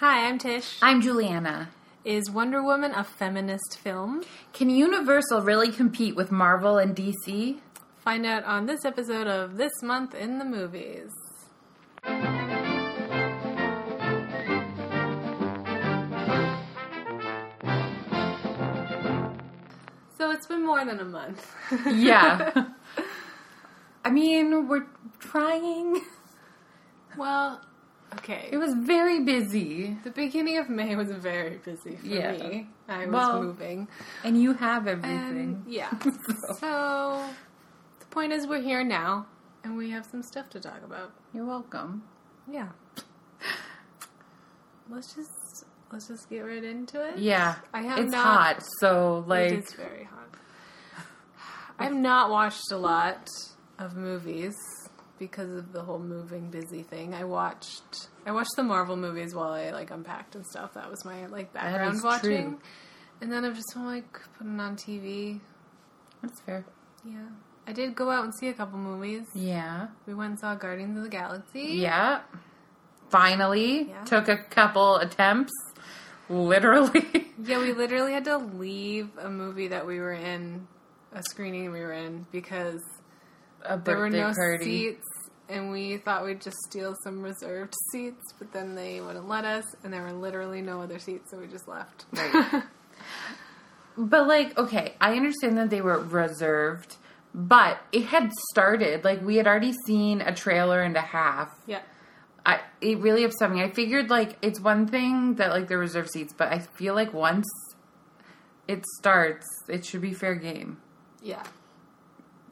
Hi, I'm Tish. I'm Juliana. Is Wonder Woman a feminist film? Can Universal really compete with Marvel and DC? Find out on this episode of This Month in the Movies. So it's been more than a month. Yeah. I mean, we're trying. well, okay. It was very busy. the beginning of May was very busy for Yeah. me. I was Well, moving. And you have And everything. yeah. So- So the point is we're here now and we have some stuff to talk about. You're welcome. Yeah. Let's just let's just get right into it. Yeah. I have it's not- hot, so like it is very hot. I've not watched a lot of movies because of the whole moving busy thing. I watched I watched the Marvel movies while I like unpacked and stuff. That was my like background watching. true. And then I've just been like putting on TV. that's fair. Yeah. I did go out and see a couple movies. Yeah. We went and saw Guardians of the Galaxy. Yeah. Finally, Yeah. took a couple attempts. Literally. Yeah, we literally had to leave a movie that we were in, a screening we were in, because a there were no party. seats, and we thought we'd just steal some reserved seats, but then they wouldn't let us, and there were literally no other seats, so we just left. Right. But like, okay, I understand that they were reserved, but it had started. Like we had already seen a trailer and a half. yeah. I it really upset me. I figured like it's one thing that like they're reserved seats, but I feel like once it starts, it should be fair game. Yeah.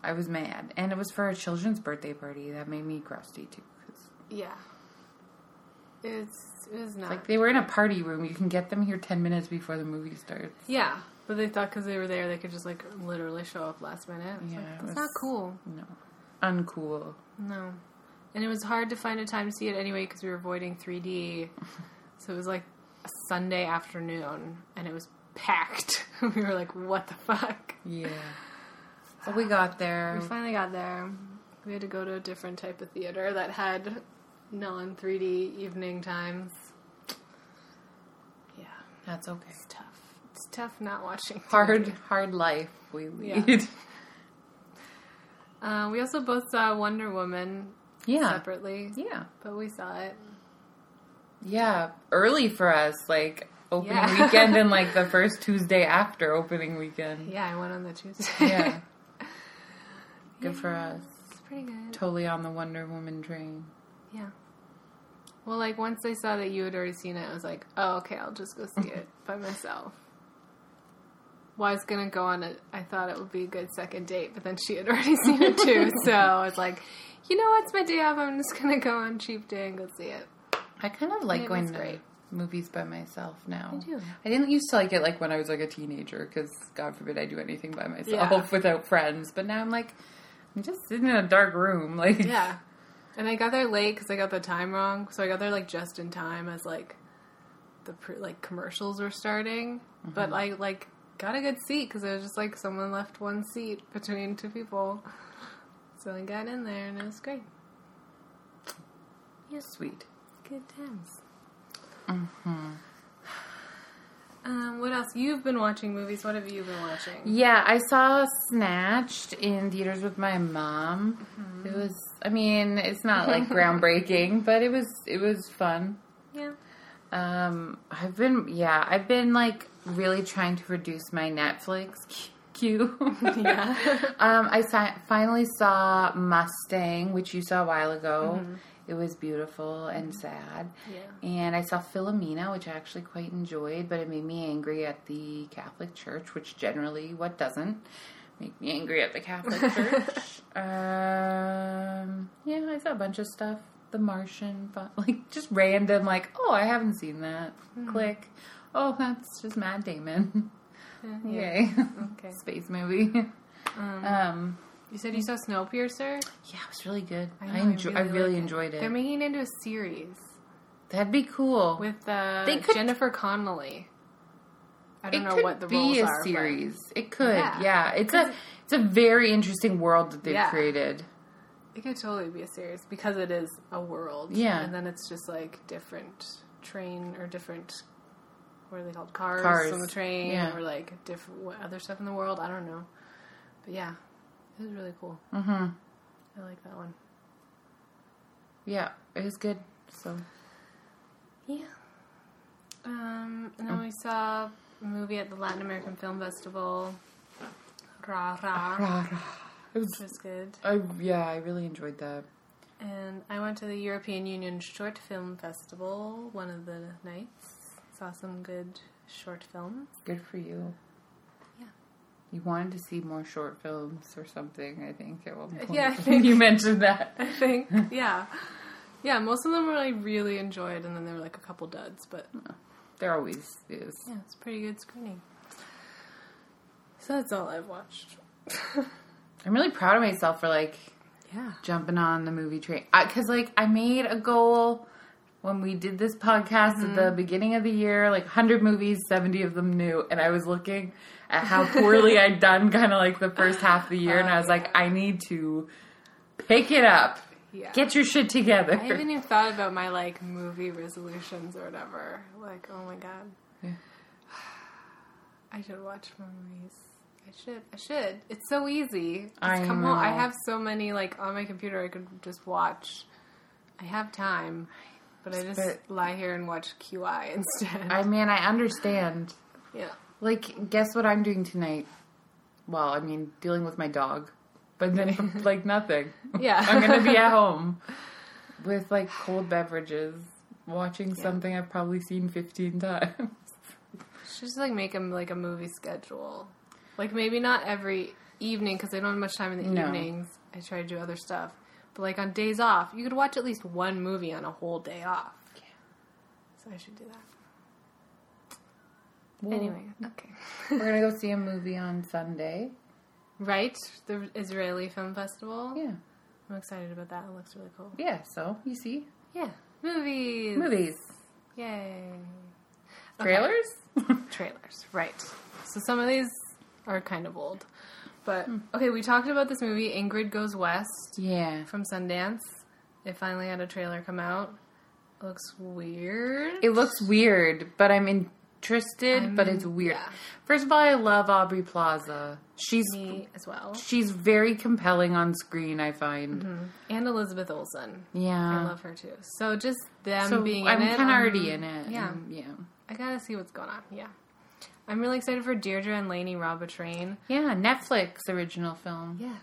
I was mad, and it was for a children's birthday party. That made me crusty too. Yeah. It's, it was not. like they were in a party room. You can get them here ten minutes before the movie starts. yeah. But they thought because they were there, they could just like literally show up last minute. It's Yeah, like, it that's was- not cool. No, uncool. No. And it was hard to find a time to see it anyway because we were avoiding 3D. so it was like a Sunday afternoon and it was packed. we were like, what the fuck? Yeah. We got there. We finally got there. We had to go to a different type of theater that had non 3D evening times. Yeah, That's okay. it's tough. It's tough not watching. Hard, 3D. hard life we Yeah. lead. Uh, we also both saw Wonder Woman Yeah. separately, Yeah. but we saw it. Yeah. Early for us, like opening Yeah. weekend and like the first Tuesday after opening weekend. Yeah, I went on the Tuesday. Yeah. Good for us. It's pretty good. Totally on the Wonder Woman train. Yeah. Well, like once I saw that you had already seen it, I was like, oh, okay, I'll just go see it by myself. Well, I was gonna go on it. I thought it would be a good second date, but then she had already seen it too. so I was like, you know what? It's my day off. I'm just gonna go on cheap day and go see it. I kind of like going to great. movies by myself now. I do. I didn't used to like it like when I was like a teenager because God forbid I do anything by myself Yeah. without friends. But now I'm like, I'm just sitting in a dark room. Like, Yeah. And I got there late because I got the time wrong. So I got there like just in time as like the pre- like commercials were starting. Mm-hmm. But I like got a good seat because it was just like someone left one seat between two people. So I got in there and it was great. Yeah, sweet. Good times. Mm-hmm. Um, what else? You've been watching movies. What have you been watching? Yeah, I saw Snatched in theaters with my mom. It was, I mean, it's not like groundbreaking, but it was, it was fun. Yeah. Um, I've been, yeah, I've been like really trying to reduce my Netflix queue. Yeah. um, I si- finally saw Mustang, which you saw a while ago. It was beautiful and sad. Yeah. And I saw Philomena, which I actually quite enjoyed, but it made me angry at the Catholic Church, which generally, what doesn't make me angry at the Catholic Church? um, yeah, I saw a bunch of stuff. The Martian, but like just random, like, oh, I haven't seen that. Click. Oh, that's just Matt Damon. Yeah. Yay. Okay. Space movie. Um, Um, you said you saw Snowpiercer. yeah, it was really good. I, know, enjoy, I really, like enjoyed it. They're making it into a series That'd be cool. with uh, They could- Jennifer Connelly. I don't know what the be a are. but- series. It could, Yeah. yeah. It's a it's a very interesting world that they've Yeah. created. It could totally be a series because it is a world. Yeah. And then it's just like different train or different what are they called cars, Cars, on the train yeah. or like different other stuff in the world. I don't know, but yeah, it was really cool. Mm-hmm. I like that one. Yeah, it was good. So Yeah. Um, and then we saw a movie at the Latin American Film Festival. Ra Ra, it was. which was good. I yeah, I really enjoyed that. And I went to the European Union Short Film Festival one of the nights. Saw some good short films. Good for you. You wanted to see more short films or something, I think, at one point. Yeah, I think- you mentioned that. I think, yeah. Yeah, most of them were I really enjoyed, and then there were like a couple duds, but There always is. yeah, it's pretty good screening. So that's all I've watched. I'm really proud of myself for like Yeah. jumping on the movie train because like I made a goal when we did this podcast at the mm-hmm. beginning of the year, like 100 movies, 70 of them new, and I was looking at how poorly I'd done kind of like the first half of the year, and I was like, I need to pick it up, Yeah. get your shit together. I haven't even thought about my like movie resolutions or whatever. Like, oh my god. Yeah. I should watch more movies. I should. I should. It's so easy. Just I come home. I have so many like on my computer. I could just watch. I have time, but I just But- lie here and watch QI instead. I mean, I understand. yeah. Like, guess what I'm doing tonight? Well, I mean, dealing with my dog, but then like nothing. Yeah. I'm gonna be at home with like cold beverages, watching something I've probably seen 15 times. Should just like make them like a movie schedule. Like maybe not every evening because I don't have much time in the No. evenings. I try to do other stuff. But like on days off, you could watch at least one movie on a whole day off. Yeah. So I should do that. anyway, okay. we're gonna go see a movie on Sunday. right? The Israeli Film Festival. Yeah, I'm excited about that. It looks really cool. yeah. So you see Yeah. Movies. movies, Yay. Okay. trailers. trailers, right. So some of these are kind of old. But Hmm. okay, we talked about this movie Ingrid Goes West yeah, from Sundance. It finally had a trailer come out. looks weird. it looks weird, but I'm interested. but I'm- it's weird. yeah. First of all, I love Aubrey Plaza. She's Me as well. she's very compelling on screen. I find. And Elizabeth Olsen. Yeah. I love her too. So just them so being I'm in it. kind of um, already in it. Yeah. and- yeah. I gotta see what's going on. Yeah. I'm really excited for Deirdre and Lainey Rob a Train. Yeah, Netflix original film. Yes.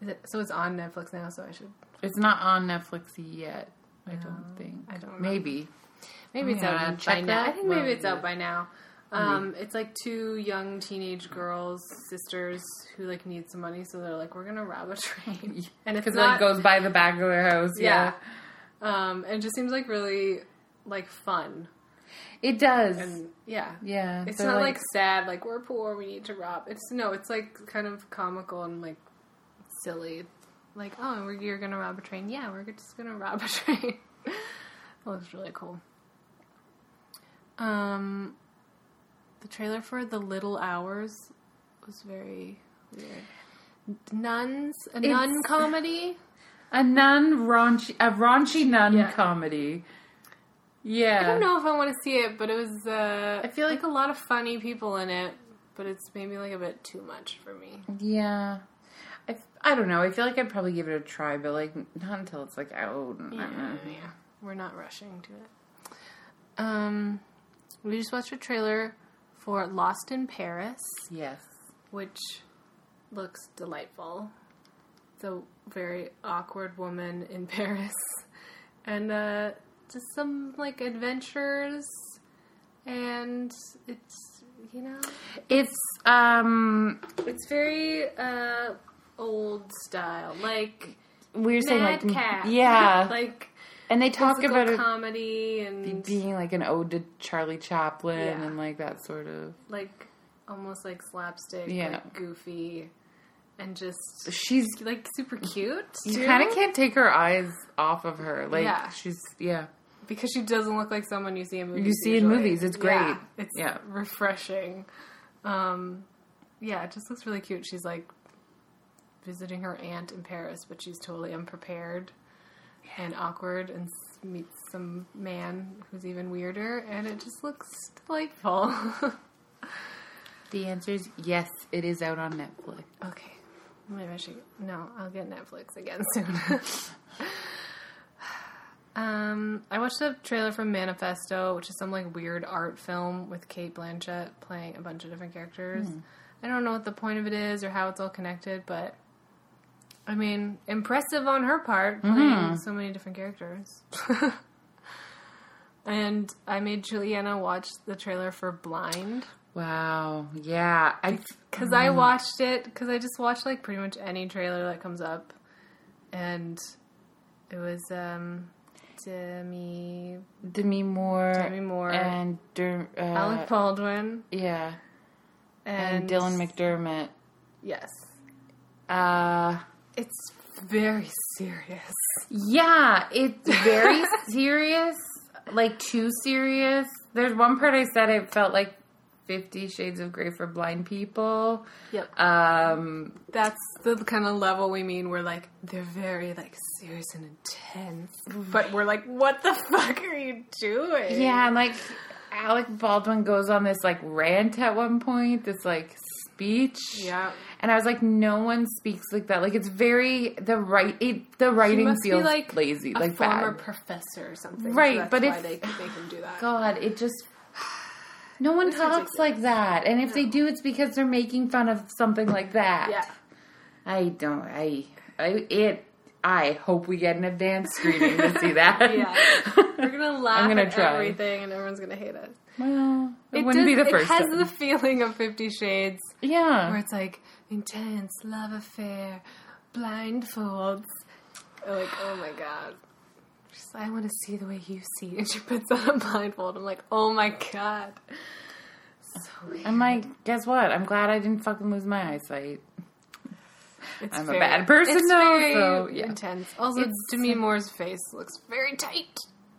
Is it, so it's on Netflix now, so I should. It's not on Netflix yet. I don't think. I don't know. Maybe. Maybe it's out by now. I think maybe it's out by now. Um, it's like two young teenage girls, sisters, who like need some money, so they're like, "We're gonna rob a train," and it's not. it goes by the back of their house. yeah. Yeah. Um, and it just seems like really like fun, It does. and yeah, yeah. it's not like, sad, like we're poor, we need to rob. It's no, it's like kind of comical and like silly, like oh, we're, you're gonna rob a train. Yeah, we're just gonna rob a train. that looks really cool. Um, the trailer for The Little Hours was very weird. Nuns, a It's- nun comedy. a nun raunchy, a raunchy nun Yeah. comedy. Yeah. I don't know if I want to see it, but it was. Uh, I feel like a lot of funny people in it, but it's maybe like a bit too much for me. Yeah. I, I don't know. I feel like I'd probably give it a try, but like not until it's like out. Yeah, yeah. We're not rushing to it. Um, we just watched a trailer for Lost in Paris, Yes. which looks delightful. It's a very awkward woman in Paris, and uh, just some like adventures, and it's you know It's um it's very uh old style, like we were saying like Madcap, yeah, like. and they talk about comedy and being like an ode to Charlie Chaplin Yeah. and like that sort of. like almost like slapstick, Yeah. like goofy, and just She's like super cute. you kind of can't take her eyes off of her. Like Yeah. she's yeah. Because she doesn't look like someone you see in movies. You see in movies, it's great. Yeah, it's Yeah. refreshing. Um, yeah, it just looks really cute. She's like visiting her aunt in Paris, but she's totally unprepared and awkward and meets some man who's even weirder, and it just looks delightful. The answer is yes. It is out on Netflix. okay, maybe I should. No, I'll get Netflix again soon. um, I watched the trailer from Manifesto, which is some like weird art film with Cate Blanchett playing a bunch of different characters. I don't know what the point of it is or how it's all connected, but I mean, impressive on her part playing so many different characters. and I made Juliana watch the trailer for Blind Wow. Yeah. I because I watched it because I just watch like pretty much any trailer that comes up, and it was um Demi Demi Moore, Demi Moore, and Der, uh, Alec Baldwin, yeah, and, and Dylan McDermott. Yes, Uh, it's very serious. yeah, it's very serious, like too serious. There's one part I said it felt like Fifty Shades of Grey for blind people. Yep, Um, that's the kind of level we mean. We're like they're very like serious and intense, but we're like, what the fuck are you doing? yeah, and like Alec Baldwin goes on this like rant at one point, this like speech. yeah. And I was like, no one speaks like that. Like it's very the right. It, the writing must be feels like lazy, a like former bad. professor or something. Right, so but why if- they they can do that. God, it just. No one talks like that, and if they do, it's because they're making fun of something like that. Yeah. I don't. I. I. It. I hope we get an advanced screening to see that. Yeah. We're gonna laugh gonna at try. everything, and everyone's gonna hate us. well, it, It wouldn't be the first It has time. the feeling of Fifty Shades, Yeah. where it's like intense love affair, blindfolds. Like, oh my god. She's like, I want to see the way you see, and she puts on a blindfold. I'm like, oh my god. So weird. I'm like, guess what? I'm glad I didn't fucking lose my eyesight. It's I'm a bad person, it's though, very so, yeah. intense. Also, It's- Demi Moore's face looks very tight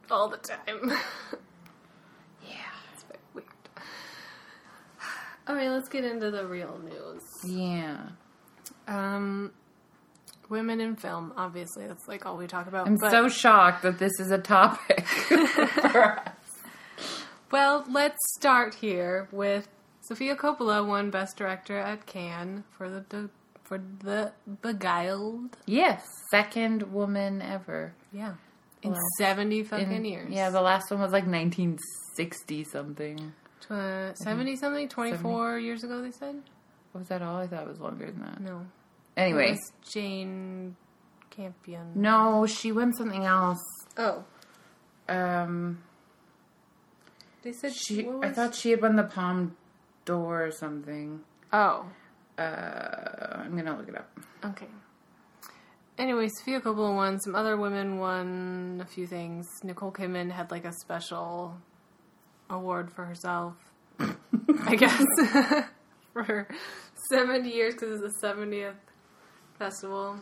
all the time. Yeah. It's very weird. All right, let's get into the real news. Yeah. Um, women in film, obviously, that's like all we talk about. I'm but- so shocked that this is a topic for us. well. Let's start here with Sofia Coppola won Best Director at Cannes for the, the for the Beguiled. Yes, second woman ever. Yeah, in Wow. seventy fucking In- years. Yeah, the last one was like 1960 something. Tw- seventy something, twenty four years ago. They said Was that all? I thought it was longer than that. no. Anyway, Jane Campion. no, she won something else. Oh, Um, they said she. I thought she had won the Palme d'Or or something. Oh, Uh, I'm gonna look it up. Okay. Anyway, Sofia Coppola won. Some other women won a few things. Nicole Kidman had like a special award for herself, I guess, for 70 years because it's the 70th festival.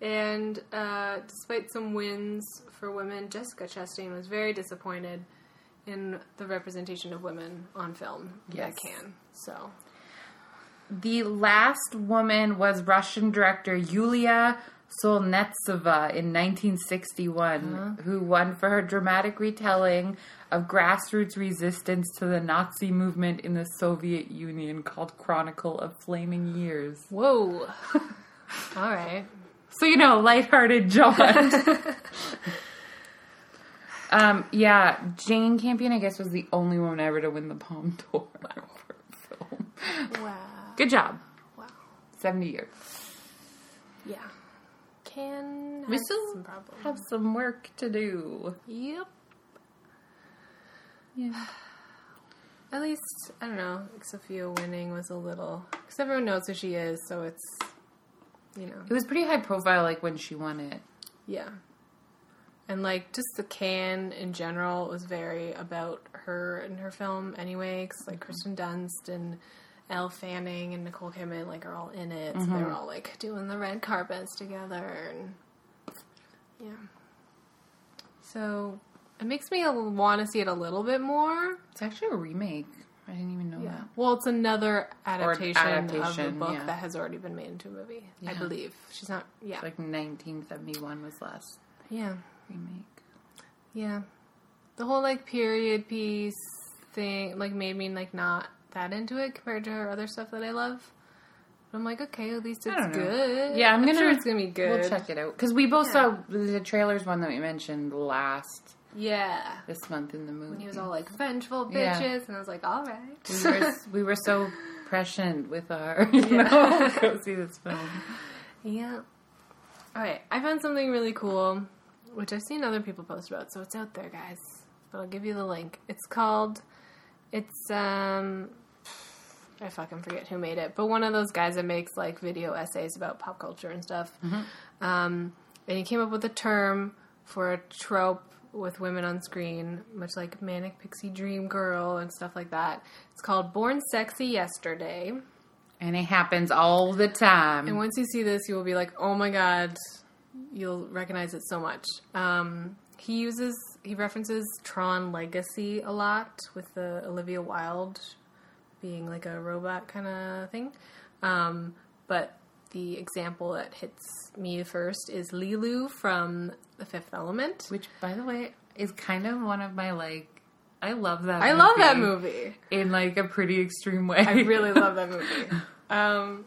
And uh, despite some wins for women, Jessica Chastain was very disappointed in the representation of women on film Yes. at Cannes. So, The last woman was Russian director Yuliya Solntseva in 1961, who won for her dramatic retelling of grassroots resistance to the Nazi movement in the Soviet Union called Chronicle of Flaming Years. whoa. All right. So, you know, lighthearted John. um, yeah, Jane Campion, I guess, was the only woman ever to win the Palme d'Or for a film. Wow. Good job. Wow. 70 years. Yeah. Can We have still some problems. have some work to do. Yep. Yeah. At least I don't know. Sofia winning was a little because everyone knows who she is, so it's you know It was pretty high profile, like when she won it. yeah. And like just the Cannes in general was very about her and her film anyway. Because like mm-hmm. Kirsten Dunst and Elle Fanning and Nicole Kidman like are all in it. So they were mm-hmm. all like doing the red carpets together and yeah. So it makes me want to see it a little bit more. It's actually a remake. I didn't even know Yeah. that. Well, it's another adaptation, of adaptation, the book yeah. that has already been made into a movie. I believe she's not. Yeah. Like 1971 was last yeah. remake. Yeah. The whole like period piece thing like made me like not that into it compared to her other stuff that I love. But I'm like, okay, at least it's don't know. good. Yeah, I'm gonna- sure it's gonna be good. We'll check it out because we both Yeah. saw the trailers one that we mentioned last Yeah. this month in the movie. When he was all like vengeful Yeah. bitches, and I was like, all right. we were we were so prescient with our you Yeah. know go see this film. Yeah. All right. I found something really cool, which I've seen other people post about, so it's out there, guys. But I'll give you the link. It's called. It's um. I fucking forget who made it, but one of those guys that makes like video essays about pop culture and stuff. Um, and he came up with a term for a trope with women on screen, much like manic pixie dream girl and stuff like that. It's called "Born Sexy Yesterday." And it happens all the time. And once you see this, you will be like, "Oh my god!" You'll recognize it so much. Um, he uses he references Tron Legacy a lot with the Olivia Wilde being like a robot kind of thing. Um, but the example that hits me first is Lilu from The Fifth Element. Which, by the way, is kind of one of my like. I love that. I love that movie. in like a pretty extreme way. I really love that movie. Um,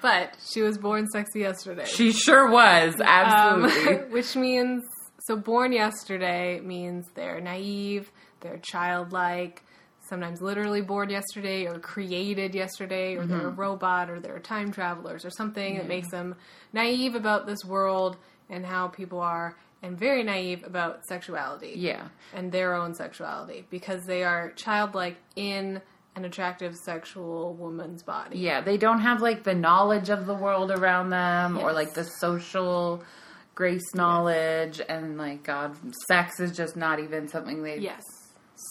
but she was born sexy yesterday. She sure was absolutely. Um, which means so born yesterday means they're naive, they're childlike, sometimes literally born yesterday or created yesterday or they're a mm-hmm. robot or they're time travelers or something that makes them naive about this world and how people are and very naive about sexuality yeah, and their own sexuality because they are childlike in an attractive sexual woman's body. yeah. They don't have like the knowledge of the world around them, or like the social grace knowledge, and like God, sex is just not even something they. Yes.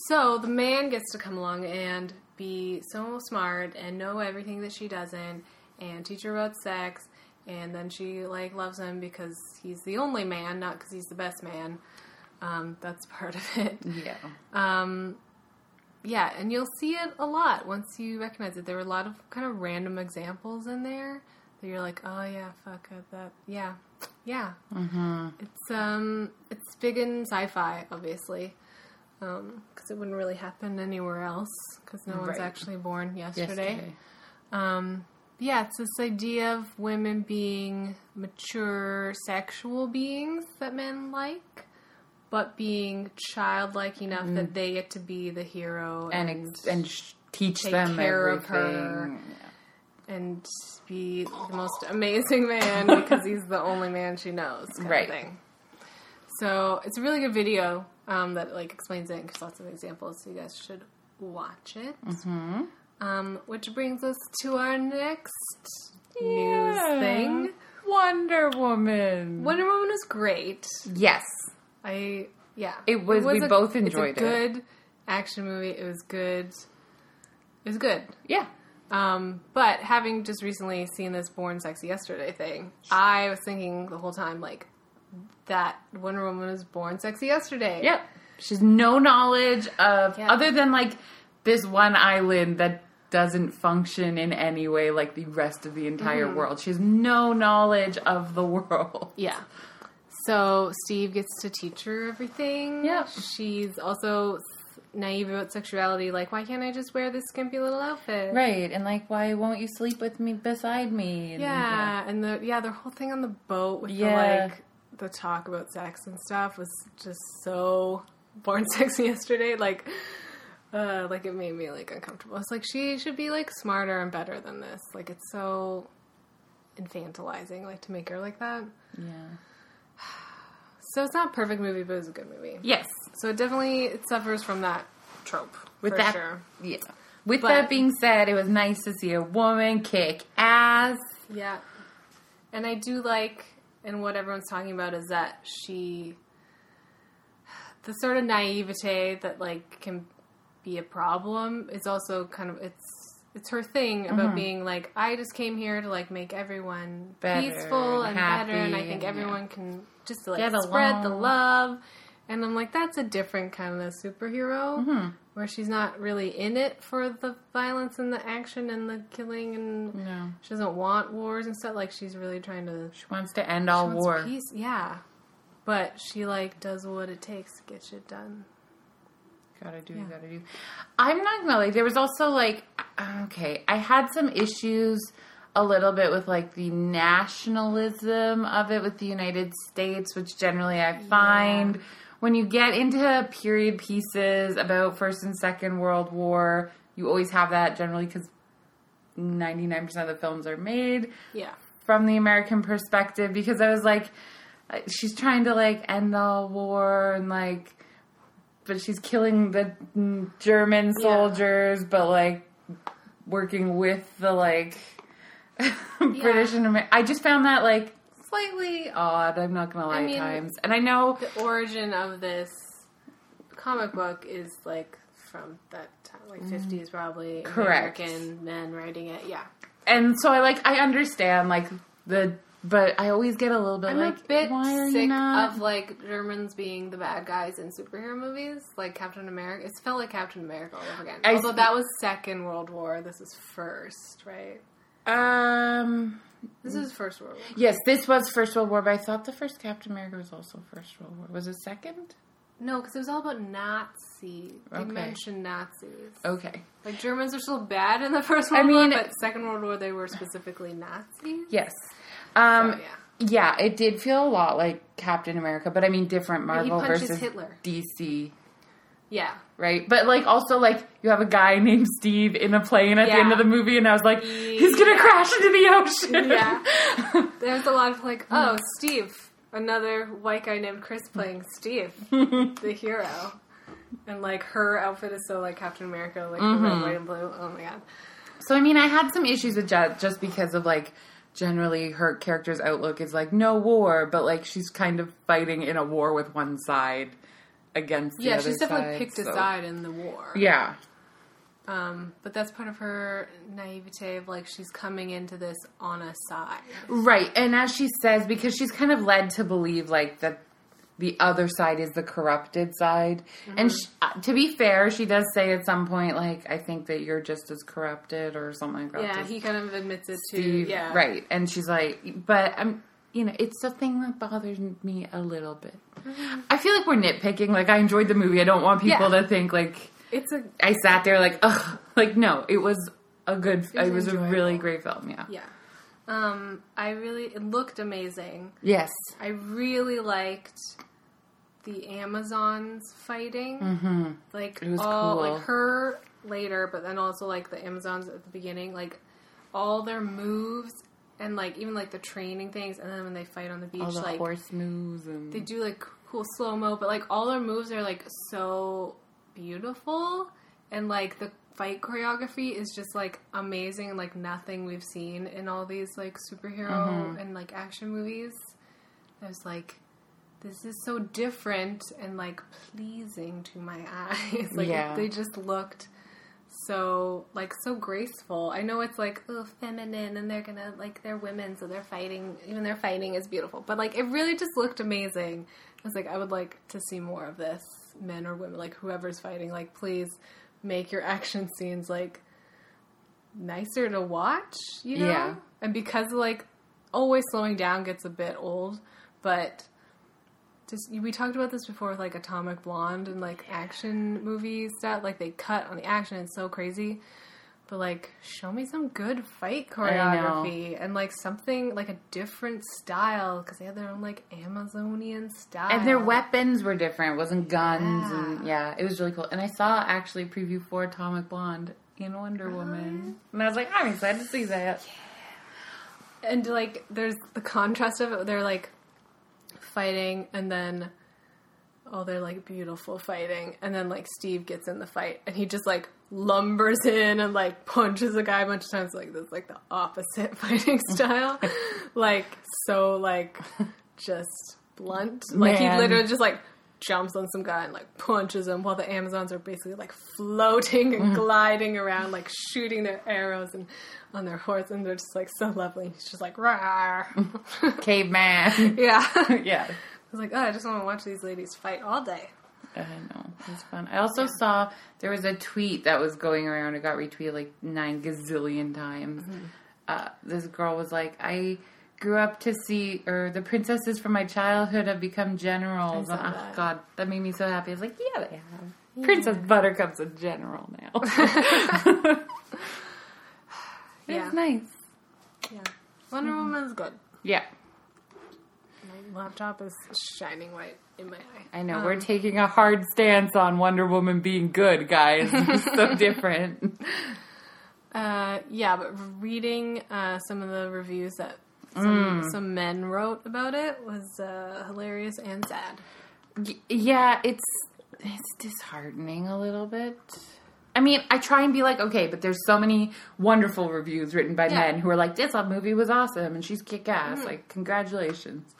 So the man gets to come along and be so smart and know everything that she doesn't and teach her about sex and then she like loves him because he's the only man, not because he's the best man. Um, that's part of it. yeah. Um, yeah, and you'll see it a lot once you recognize it. There were a lot of kind of random examples in there that you're like, oh yeah, fuck it, that, yeah, yeah. Mm-hmm. It's um, it's big in sci-fi, obviously, because it wouldn't really happen anywhere else because no one's Right. actually born yesterday. Yesterday. Um, yeah, it's this idea of women being mature sexual beings that men like, but being childlike enough that they get to be the hero and and ex- and sh- teach take them care of everything. her. and be the most amazing man because he's the only man she knows, Right. of thing. So it's a really good video um, that like explains it and gives lots of examples. So you guys should watch it. Mm-hmm. Um, which brings us to our next news thing. Wonder Woman. Wonder Woman was great. Yes. I yeah, It was- it we both enjoyed it's it. Good action movie. It was good. It was good. Yeah. Um, but having just recently seen this Born Sexy Yesterday thing, I was thinking the whole time like that Wonder Woman was born sexy yesterday. Yep. She's no knowledge of Yeah. other than like this one island that doesn't function in any way like the rest of the entire Mm-hmm. world. She has no knowledge of the world. Yeah. So Steve gets to teach her everything. Yeah. She's also naive about sexuality. Like, why can't I just wear this skimpy little outfit? Right. And like why won't you sleep with me beside me? And, Yeah, and the yeah, the whole thing on the boat with Yeah. the like the talk about sex and stuff was just so born sexy yesterday. Like, uh, like it made me like uncomfortable. It's like she should be like smarter and better than this. Like it's so infantilizing, like to make her like that. Yeah. So it's not a perfect movie, but it's a good movie. Yes. So it definitely it suffers from that trope With that sure. Yeah. With But- that being said, it was nice to see a woman kick ass. Yeah. And I do like, and what everyone's talking about is that she, the sort of naivete that like can be a problem is also kind of it's it's her thing about being like I just came here to like make everyone Better peaceful and and better, and I think yeah. everyone can just like Get spread the love. And I'm like, that's a different kind of superhero Mm-hmm. Where she's not really in it for the violence and the action and the killing and No. she doesn't want wars and stuff. Like she's really trying to She wants to end all she wants war. Peace. Yeah, but she like does what it takes to get shit done. Gotta do, Yeah. gotta do. I'm not gonna lie. There was also like, okay, I had some issues a little bit with like the nationalism of it with the United States, which generally I find when you get into period pieces about First and Second World War, you always have that generally because 99% of the films are made Yeah. from the American perspective because I was like, uh, she's trying to like end the war and like, but she's killing the German Yeah. soldiers, but like working with the like British and Amer- I just found that like slightly odd. I'm not gonna lie, at mean- times, and I know The origin of this comic book is like from that time, like 50s probably. Mm. Correct. American men writing it. Yeah. and so I like I understand like the, but I always get a little bit I'm like, a bit sick of like Germans being the bad guys in superhero movies, like Captain America. It felt like Captain America all over again. I- Although that was Second World War, this is first, right? um. This is First World War. Yes, this was First World War, but I thought the first Captain America was also First World War. Was it second? No, because it was all about Nazi. They Okay. mentioned Nazis. Okay. Like Germans are still bad in the First World I mean- War, but Second World War they were specifically Nazis. Yes. Um, So, yeah. yeah, it did feel a lot like Captain America, but I mean different Marvel punches versus Hitler. DC, Yeah. Right? But like also like you have a guy named Steve in a plane at the end of the movie, and I was like, he's gonna Yeah. crash into the ocean. Yeah. There's a lot of like, oh, Steve, another white guy named Chris playing Steve, the hero. And like her outfit is so like Captain America, like Mm-hmm. red, white, and blue. Oh my god. So I mean, I had some issues with Jet just because of like generally her character's outlook is like no war, but like she's kind of fighting in a war with one side against the Yeah, she's definitely side, picked a side in the war. Yeah. Um, but that's part of her naivete of like she's coming into this on a side. Right, and as she says, because she's kind of led to believe like that the other side is the corrupted side, and Mm-hmm. sh uh, to be fair, she does say at some point like, "I think that you're just as corrupted" or something like that. Yeah, he kind of admits it too. Yeah. right, and she's like, "But I'm." You know, it's the thing that bothers me a little bit. I feel like we're nitpicking. Like, I enjoyed the movie. I don't want people. Yeah. to think like It's a I sat there like, ugh. Like, no, it was a good. It was was, a really great film. Yeah. yeah. Um, I really it looked amazing. Yes. I really liked the Amazons fighting. Mm-hmm. Like It was all cool. like her later, but then also like the Amazons at the beginning, like all their moves and like even like the training things, and then when they fight on the beach, All the like horse moves and they do like cool slow mo, but like all their moves are like so beautiful, and like the fight choreography is just like amazing and like nothing we've seen in all these like superhero Mm-hmm. and like action movies. I was like, this is so different and like pleasing to my eyes. like Yeah. they just looked so like so graceful. I know it's like oh feminine and they're gonna like they're women so they're fighting even their fighting is beautiful. But like it really just looked amazing. I was like I would like to see more of this. Men or women, like whoever's fighting, like please make your action scenes like nicer to watch, you know? Yeah. And because like always slowing down gets a bit old, but just we talked about this before with like Atomic Blonde and like action movies that like they cut on the action it's so crazy. But like show me some good fight choreography and like something like a different style because they had their own like Amazonian style. and their weapons were different. It wasn't guns Yeah. and yeah, it was really cool. And I saw actually preview for Atomic Blonde in Wonder uh-huh. Woman, and I was like, I'm excited to see that. and like there's the contrast of it they're like fighting and then oh they're like beautiful fighting. And then like steve gets in the fight and he just like lumbers in and like punches a guy a bunch of times. Like that's like the opposite fighting style. Like so like just blunt. Like he literally just like jumps on some guy and like punches him while the amazons are basically like floating and gliding around like shooting their arrows and on their horse and they're just like so lovely he's just like rawr Caveman. yeah yeah. i was like oh i just want to watch these ladies fight all day I know. It was fun. I also saw there was a tweet that was going around. It got retweeted like nine gazillion times. Uh, this girl was like, I grew up to see, or the princesses from my childhood have become generals. Oh, that. God, that made me so happy. I was like, yeah, they have. Princess Buttercup's a general now. Yeah. It's nice. Yeah. Wonder Woman's good. Yeah, My laptop is shining white in my eye. I know. Um, We're taking a hard stance on Wonder Woman being good, guys. It's so different. Uh, yeah, but reading uh, some of the reviews that some, Mm. some men wrote about it was uh, hilarious and sad. Y- yeah, it's it's disheartening a little bit. I mean, I try and be like, okay, but there's so many wonderful reviews written by Yeah. men who are like, this movie was awesome and she's kick ass. Like, congratulations.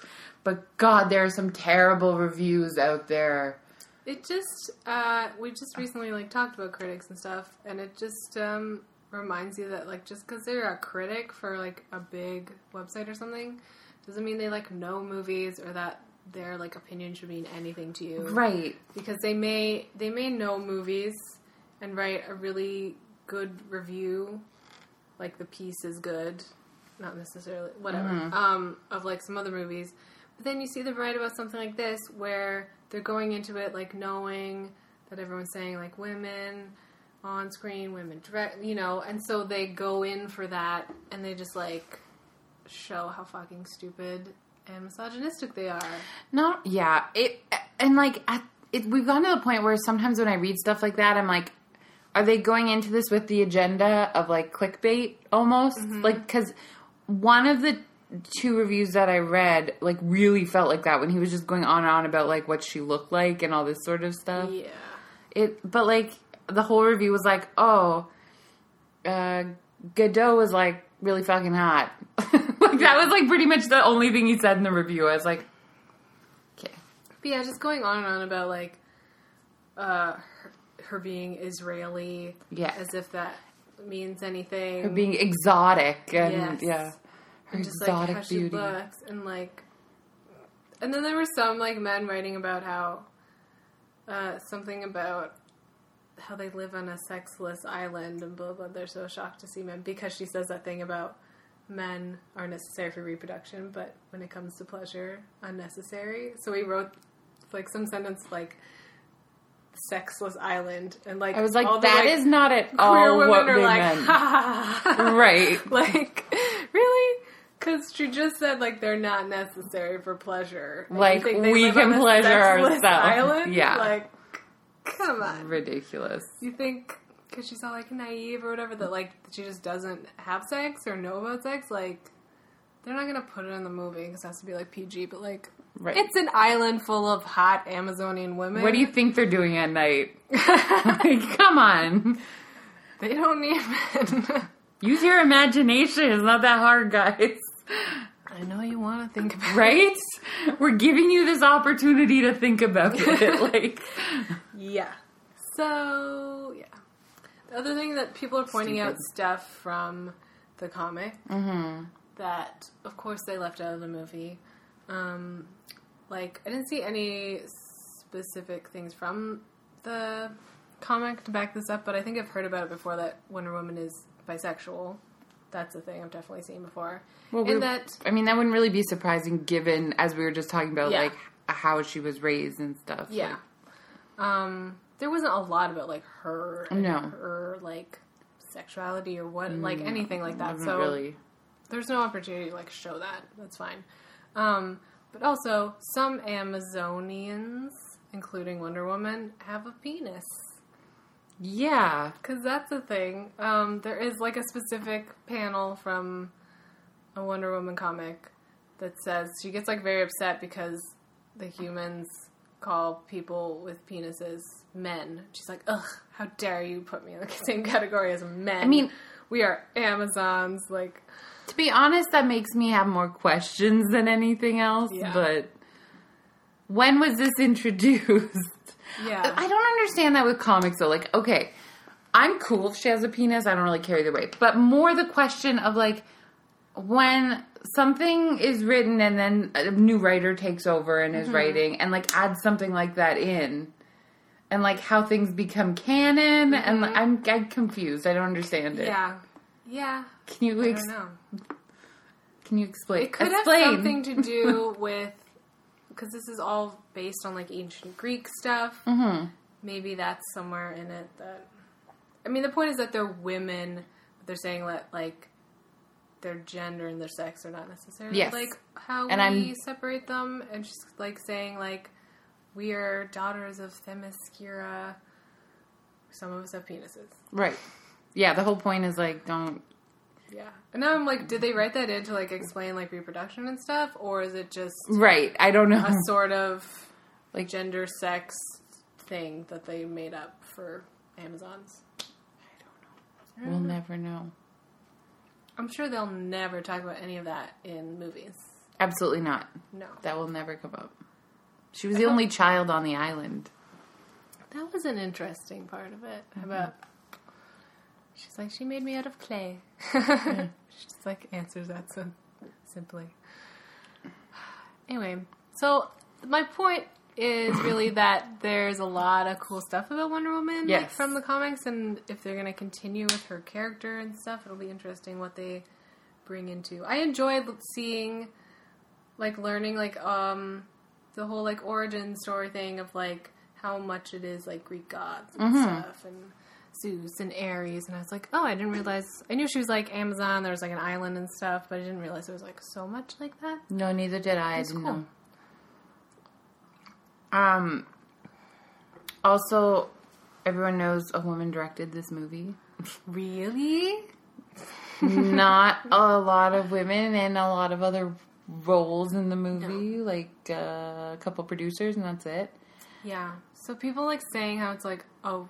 But God, there are some terrible reviews out there. It just uh, we just recently like talked about critics and stuff, and it just um, reminds you that like just because they're a critic for like a big website or something doesn't mean they like know movies or that their like opinion should mean anything to you. Right. because they may they may know movies and write a really good review like the piece is good not necessarily whatever um of like some other movies but then you see them write about something like this where they're going into it like knowing that everyone's saying like women on screen women direct you know and so they go in for that and they just like show how fucking stupid and misogynistic they are No, yeah. It and like at, it, we've gotten to the point where sometimes when I read stuff like that, I'm like, are they going into this with the agenda of like clickbait almost? Mm-hmm. Like because one of the two reviews that I read like really felt like that when he was just going on and on about like what she looked like and all this sort of stuff. yeah It, but like the whole review was like, oh, uh, Gadot was like really fucking hot. like that was like pretty much the only thing he said in the review. I was like, okay. But yeah, just going on and on about like uh, her, her being Israeli, Yeah. as if that means anything. her being exotic and Yes. yeah, her and just exotic like beauty. and like, and then there were some like men writing about how uh, something about how they live on a sexless island and blah blah. They're so shocked to see men because she says that thing about men are necessary for reproduction, but when it comes to pleasure, unnecessary. So we wrote like some sentence like sexless island and like I was like, all the, like, is not at queer all women what are we like meant. ha, ha, ha. right? like really because she just said like they're not necessary for pleasure Like, we can pleasure ourselves. island? Yeah. like come on Ridiculous. you think because she's all like naive or whatever that like she just doesn't have sex or know about sex like they're not gonna put it in the movie because it has to be like pg but like Right. it's an island full of hot amazonian women What do you think they're doing at night? like, come on, they don't need men use your imagination. It's not that hard, guys. I know you want to think about it. Right? We're giving you this opportunity to think about it. Like, Yeah. So yeah. The other thing that people are pointing out stuff from the comic that, of course, they left out of the movie. Um, like I didn't see any specific things from the comic to back this up, but I think I've heard about it before that Wonder Woman is bisexual. That's a thing I've definitely seen before. Well, and that I mean, that wouldn't really be surprising given, as we were just talking about, Yeah. like how she was raised and stuff. Yeah. Like, Um, there wasn't a lot about like her and No. her like sexuality or what like anything like that. So really. there's no opportunity to like show that. That's fine. Um, but also some Amazonians, including Wonder Woman, have a penis. Yeah. Cause that's the thing. Um, there is like a specific panel from a Wonder Woman comic that says she gets like very upset because the humans call people with penises men. She's like, ugh, how dare you put me in the same category as men? I mean- we are Amazons. Like, To be honest, that makes me have more questions than anything else. Yeah. But when was this introduced? Yeah, I don't understand that with comics though. Like, okay, I'm cool if she has a penis. I don't really care either way. But more the question of like when something is written and then a new writer takes over and is mm-hmm. writing and like adds something like that in. And like how things become canon, and like, I'm I'm confused. I don't understand it. yeah, yeah. Can you ex-. Can you explain? It could explain. have something to do with because this is all based on like ancient Greek stuff. Mm-hmm. Maybe that's somewhere in it that. I mean, the point is that they're women. But they're saying that like their gender and their sex are not necessarily Yes. like how And we I'm- separate them, and she's like saying like we are daughters of Themyscira. Some of us have penises. Right. Yeah, the whole point is like don't Yeah. And now I'm like, did they write that in to like explain like reproduction and stuff, or is it just Right. I don't know. a sort of Like- gender sex thing that they made up for Amazons? I don't know. I don't we'll never know. I'm sure they'll never talk about any of that in movies. Absolutely not. No. That will never come up. She was the only child on the island. That was an interesting part of it. Mm-hmm. About she's like, she made me out of clay. she just like answers that so simply. Anyway, so my point is really that there's a lot of cool stuff about Wonder Woman like, from the comics, and if they're going to continue with her character and stuff, it'll be interesting what they bring into. I enjoyed seeing, like, learning like um the whole like origin story thing of like how much it is like Greek gods and stuff and Zeus and Ares and I was like, oh, I didn't realize. I knew she was like Amazon. There was like an island and stuff, but I didn't realize it was like so much like that. No, neither did I. I didn't cool. know. Um. Also, everyone knows a woman directed this movie. Really? Not a lot of women and a lot of other roles in the movie, like uh, a couple producers, and that's it. Yeah. So people like saying how it's like a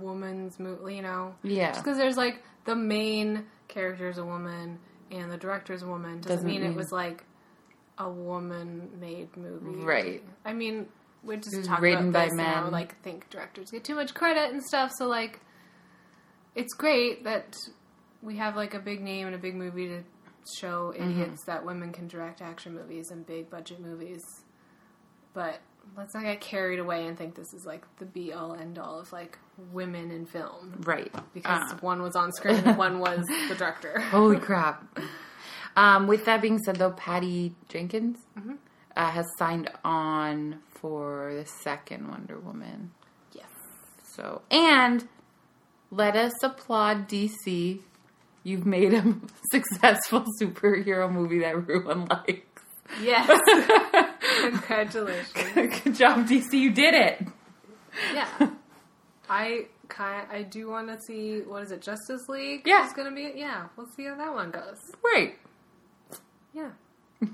woman's movie, you know? Yeah. Just because there's like the main character is a woman and the director's a woman doesn't, Doesn't mean, it was like a woman made movie. Right. I mean, we're just talking about by this how, men. like think directors get too much credit and stuff. So like, it's great that we have like a big name and a big movie to show Mm-hmm. idiots that women can direct action movies and big budget movies. But let's not get carried away and think this is like the be all end all of like women in film Right. because Uh, one was on screen and one was the director. Holy crap. Um, with that being said, though, Patty Jenkins Mm-hmm. uh, has signed on for the second Wonder Woman. yes. So, and let us applaud DC. You've made a successful superhero movie that everyone likes. Yes. Congratulations. Good job, DC. You did it. Yeah. I kind I do want to see what is it Justice League? Yeah. is going to be yeah. We'll see how that one goes. Right. Yeah.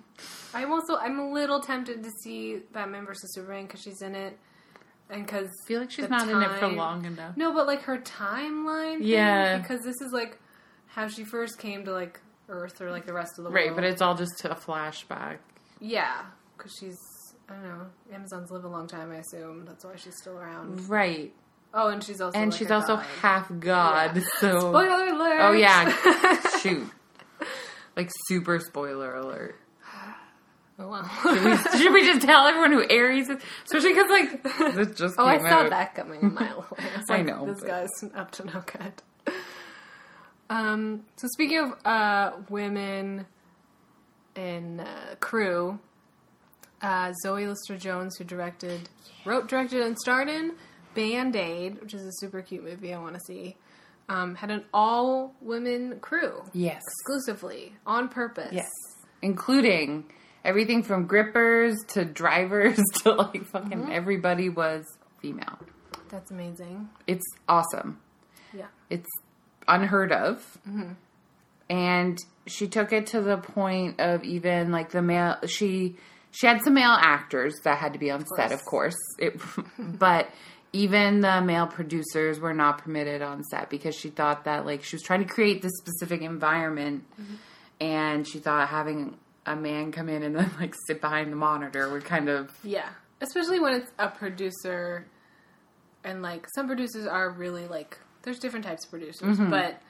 I'm also I'm a little tempted to see Batman versus Superman because she's in it, and because feel like she's not in it for long enough. No, but like her timeline. thing, Yeah. because this is like how she first came to like Earth or like the rest of the Right, world. Right, but it's all just a flashback. yeah, because she's I don't know. Amazons live a long time. I assume that's why she's still around. Right. Oh, and she's also And like, she's also god. half god, Yeah. so. Spoiler alert! Oh, yeah. Shoot. Like, super spoiler alert. oh wow. Should we, should we just tell everyone who Ares is? Especially because, like, this just Oh, I saw out. that coming a mile away. I, I know, This but- guy's up to no good. Um, so speaking of uh, women in uh, crew, uh, Zoe Lister Jones, who directed, wrote, directed, and starred in Band Aid, which is a super cute movie I want to see, um, had an all women crew Yes. exclusively on purpose. Yes. Including everything from grippers to drivers to, like, fucking Mm-hmm. everybody was female. That's amazing. It's awesome. Yeah. It's unheard of. And she took it to the point of even like the male. She she had some male actors that had to be on set, of course. It, but even the male producers were not permitted on set because she thought that like she was trying to create this specific environment, and she thought having a man come in and then like sit behind the monitor would kind of Yeah, especially when it's a producer, and like some producers are really like there's different types of producers, Mm-hmm. but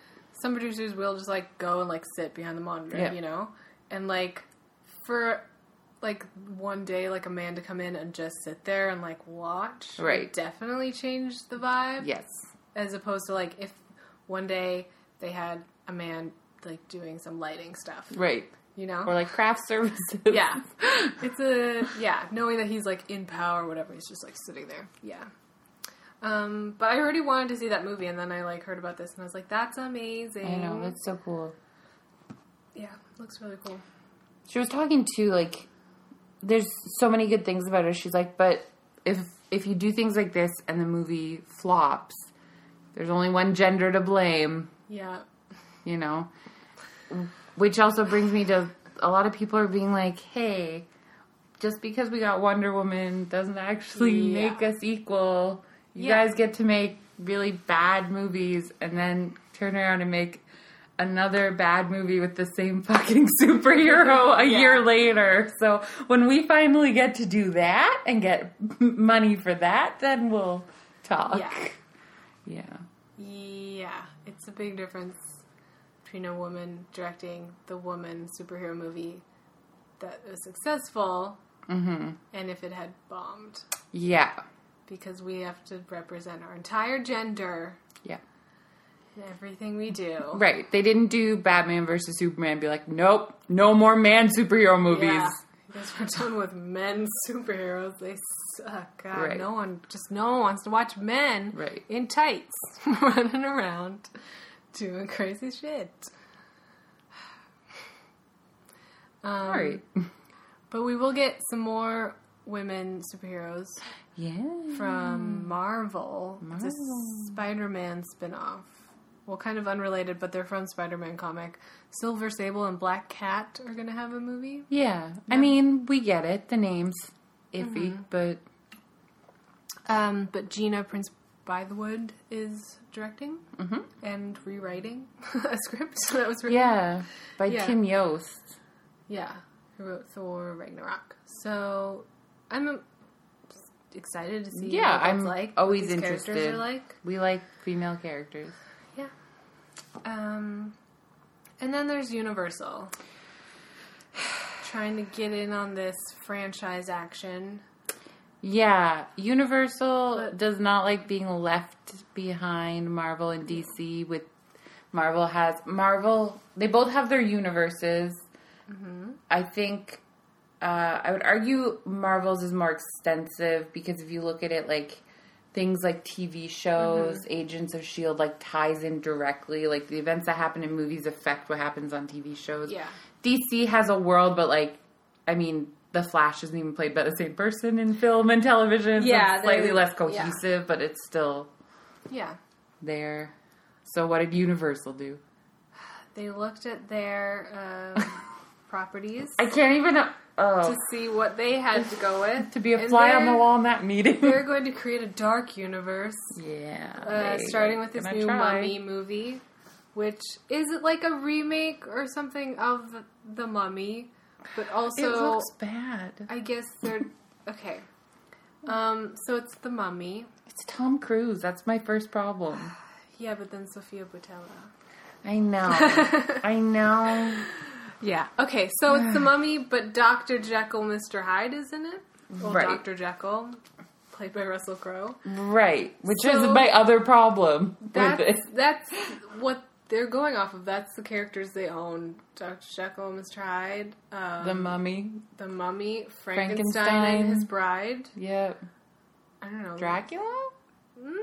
some producers will just like go and like sit behind the monitor, Yeah. you know, and like for like one day like a man to come in and just sit there and like watch, would Right. definitely change the vibe. yes, as opposed to like if one day they had a man like doing some lighting stuff, right, You know? or like craft services. yeah. It's a yeah, knowing that he's like in power or whatever, he's just like sitting there. Yeah. Um, but I already wanted to see that movie and then I like heard about this and I was like, that's amazing. I know that's so cool. Yeah, looks really cool. She was talking to like, there's so many good things about her. She's like, but if if you do things like this and the movie flops, there's only one gender to blame. Yeah. You know, which also brings me to a lot of people are being like, hey, just because we got Wonder Woman doesn't actually Yeah. make us equal. You Yeah. guys get to make really bad movies and then turn around and make another bad movie with the same fucking superhero a Yeah. year later. So when we finally get to do that and get money for that, then we'll talk. Yeah. Yeah. Yeah. It's a big difference between a woman directing the woman superhero movie that was successful Mm-hmm. and if it had bombed. Yeah. Because we have to represent our entire gender Yeah. In everything we do. Right. They didn't do Batman versus Superman. Be like, nope, no more man superhero movies. Yeah. Because we're done with men superheroes. They suck. God, Right. no one, just no one wants to watch men Right. in tights running around doing crazy shit. Um, All right. But we will get some more women superheroes Yeah. from Marvel. It's a Marvel. Spider-Man spin-off. Well, kind of unrelated, but they're from Spider-Man comic. Silver Sable and Black Cat are going to have a movie. Yeah. I mean, we get it. The name's iffy, Mm-hmm. but Um, but Gina Prince Bythewood is directing and rewriting a script that was written. yeah, by Yeah. Tim Yost. Yeah, who wrote Thor Ragnarok. So I'm excited to see Yeah, I'm like. always what these characters interested. are like. We like female characters. Um, and then there's Universal. Trying to get in on this franchise action. Yeah, Universal But- does not like being left behind Marvel and DC. With Marvel has Marvel, they both have their universes. Mm-hmm. I think uh, I would argue Marvel's is more extensive because if you look at it, like things like TV shows, Mm-hmm. Agents of Shield, like ties in directly. Like the events that happen in movies affect what happens on TV shows. Yeah. DC has a world, but like, I mean, the Flash isn't even played by the same person in film and television. so Yeah, it's slightly less yeah. cohesive, but it's still Yeah. there. So, what did Universal do? They looked at their um, properties I can't even. Oh, to see what they had to go with. to be a And fly on the wall in that meeting. They're going to create a dark universe, yeah, uh, starting with this new try. Mummy movie, which is it like a remake or something of the, the Mummy, but also It looks bad. I guess they're okay. Um, so it's the Mummy. It's Tom Cruise. That's my first problem. Yeah, but then Sofia Boutella. I know. I know. Yeah. Okay, so it's the Mummy, but Doctor Jekyll, Mr. Hyde is in it. Well, Right. Doctor Jekyll, played by Russell Crowe. Right, which So- is my other problem with That's it. that's what they're going off of. That's the characters they own: Doctor Jekyll, Mr. Hyde, um, The Mummy. the Mummy, Frankenstein, Frankenstein. and his bride. Yep. I don't know. Dracula? Mm,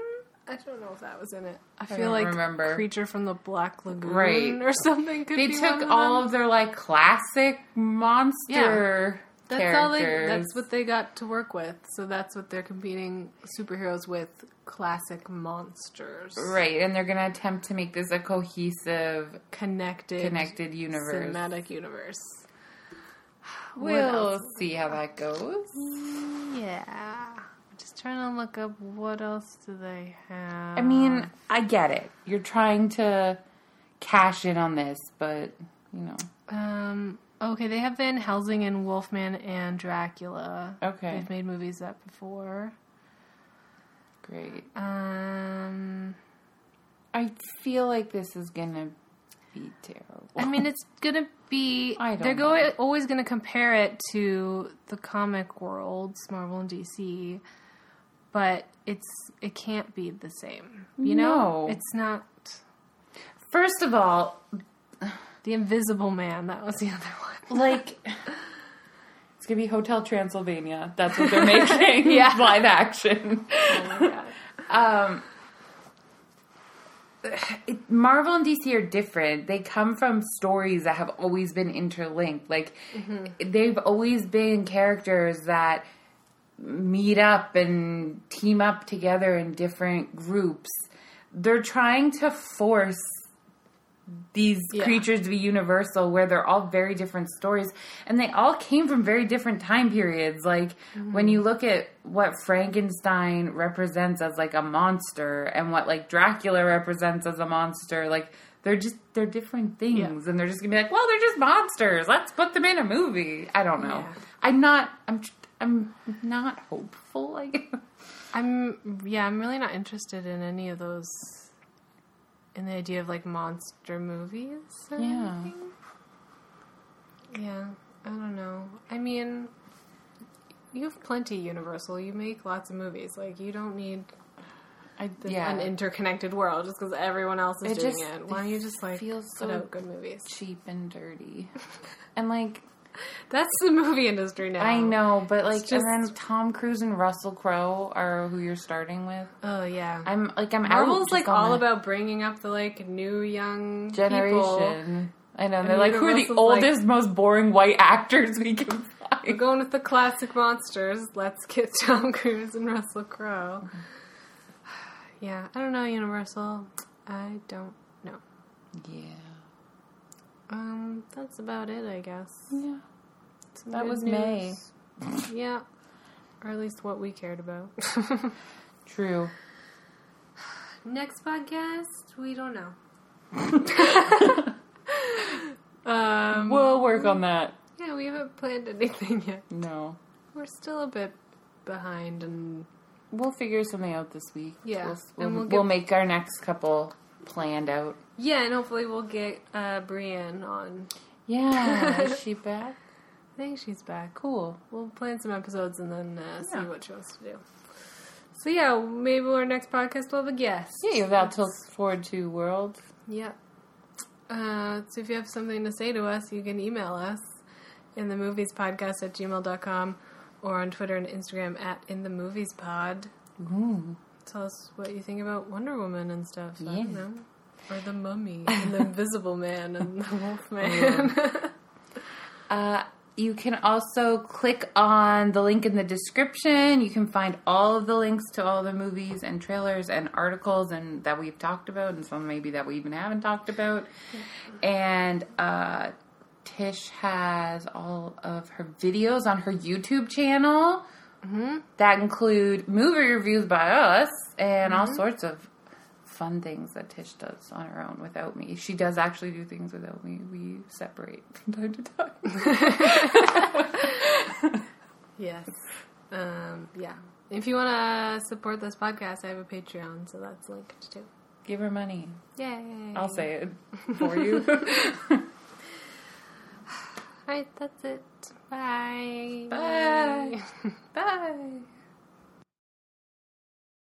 I don't know if that was in it. I I feel like remember. Creature from the Black Lagoon Right. or something. Could They be took all them. of their like classic monster That's characters. all they. That's what they got to work with. So that's what they're competing superheroes with: classic monsters, right, and they're gonna attempt to make this a cohesive, Connected, connected universe. cinematic universe. We'll see how that goes. Yeah. Just trying to look up what else do they have. I mean, I get it. You're trying to cash in on this, but you know, um, okay, they have Van Helsing and Wolfman and Dracula. Okay. they've made movies that before. great. Um, I feel like this is gonna be terrible. I mean, it's gonna be. I don't they're going always gonna compare it to the comic worlds, Marvel and DC, but it's it can't be the same. You know, No. it's not First of all, the Invisible Man. That was the other one. like it's gonna be Hotel Transylvania. That's what they're making. Yeah. live action. Oh. Um, it, Marvel and DC are different. They come from stories that have always been interlinked. Like they've always been characters that meet up and team up together in different groups. They're trying to force these Yeah. creatures to be universal where they're all very different stories. And they all came from very different time periods. Like mm-hmm. when you look at what frankenstein represents as like a monster and what like dracula represents as a monster like they're just they're different things. And they're just gonna be like well they're just monsters. Let's put them in a movie. I don't know. Yeah. i'm not i'm i'm not hopeful i guess I'm yeah, I'm really not interested in any of those in the idea of like monster movies. or Yeah. anything. Yeah. I don't know. I mean you have plenty Universal. You make lots of movies. Like you don't need I, this, yeah an interconnected world just because everyone else is It doing just- it. Why don't you just like feels put so- out good movies? cheap and dirty and like That's the movie industry now. I know, but like, just- and then Tom Cruise and Russell Crowe are who you're starting with. Oh yeah. I'm like, I'm Marvel's like all the about bringing up the like new young people. generation. I know. They're like, who are the like- oldest, most boring white actors we can We're going with the classic monsters. Let's get Tom Cruise and Russell Crowe. Yeah, I don't know, Universal. I don't know. Yeah, Um, that's about it, I guess. yeah. Some That was news. May. Yeah, or at least what we cared about. True. Next podcast, we don't know. um, We'll work on that. yeah, we haven't planned anything yet. No, We're still a bit behind, and we'll figure something out this week. Yeah, we'll, and we'll, we'll we'll make our next couple planned out. Yeah, and hopefully we'll get uh, Brienne on. Yeah, is she back? I think she's back. Cool. We'll plan some episodes and then uh, see Yeah. what she wants to do. So yeah, maybe our next podcast will have a guest. Yeah, you have that to forward to, world. Yeah. Uh, so if you have something to say to us, you can email us in the movies podcast at gmail.com or on Twitter and Instagram at in the movies pod. Tell us what you think about Wonder Woman and stuff. Yeah. Or the mummy and the invisible man and the wolf man. Uh, you can also click on the link in the description. You can find all of the links to all the movies and trailers and articles and that we've talked about, and some maybe that we even haven't talked about. And uh, Tish has all of her videos on her YouTube channel that include movie reviews by us and all sorts of fun things that Tish does on her own without me. She does actually do things without me. We separate from time to time. yes. Um, yeah. If you want to support this podcast, I have a Patreon, so that's linked too. Give her money. Yay. I'll say it for you. Alright, that's it. Bye. Bye. Bye.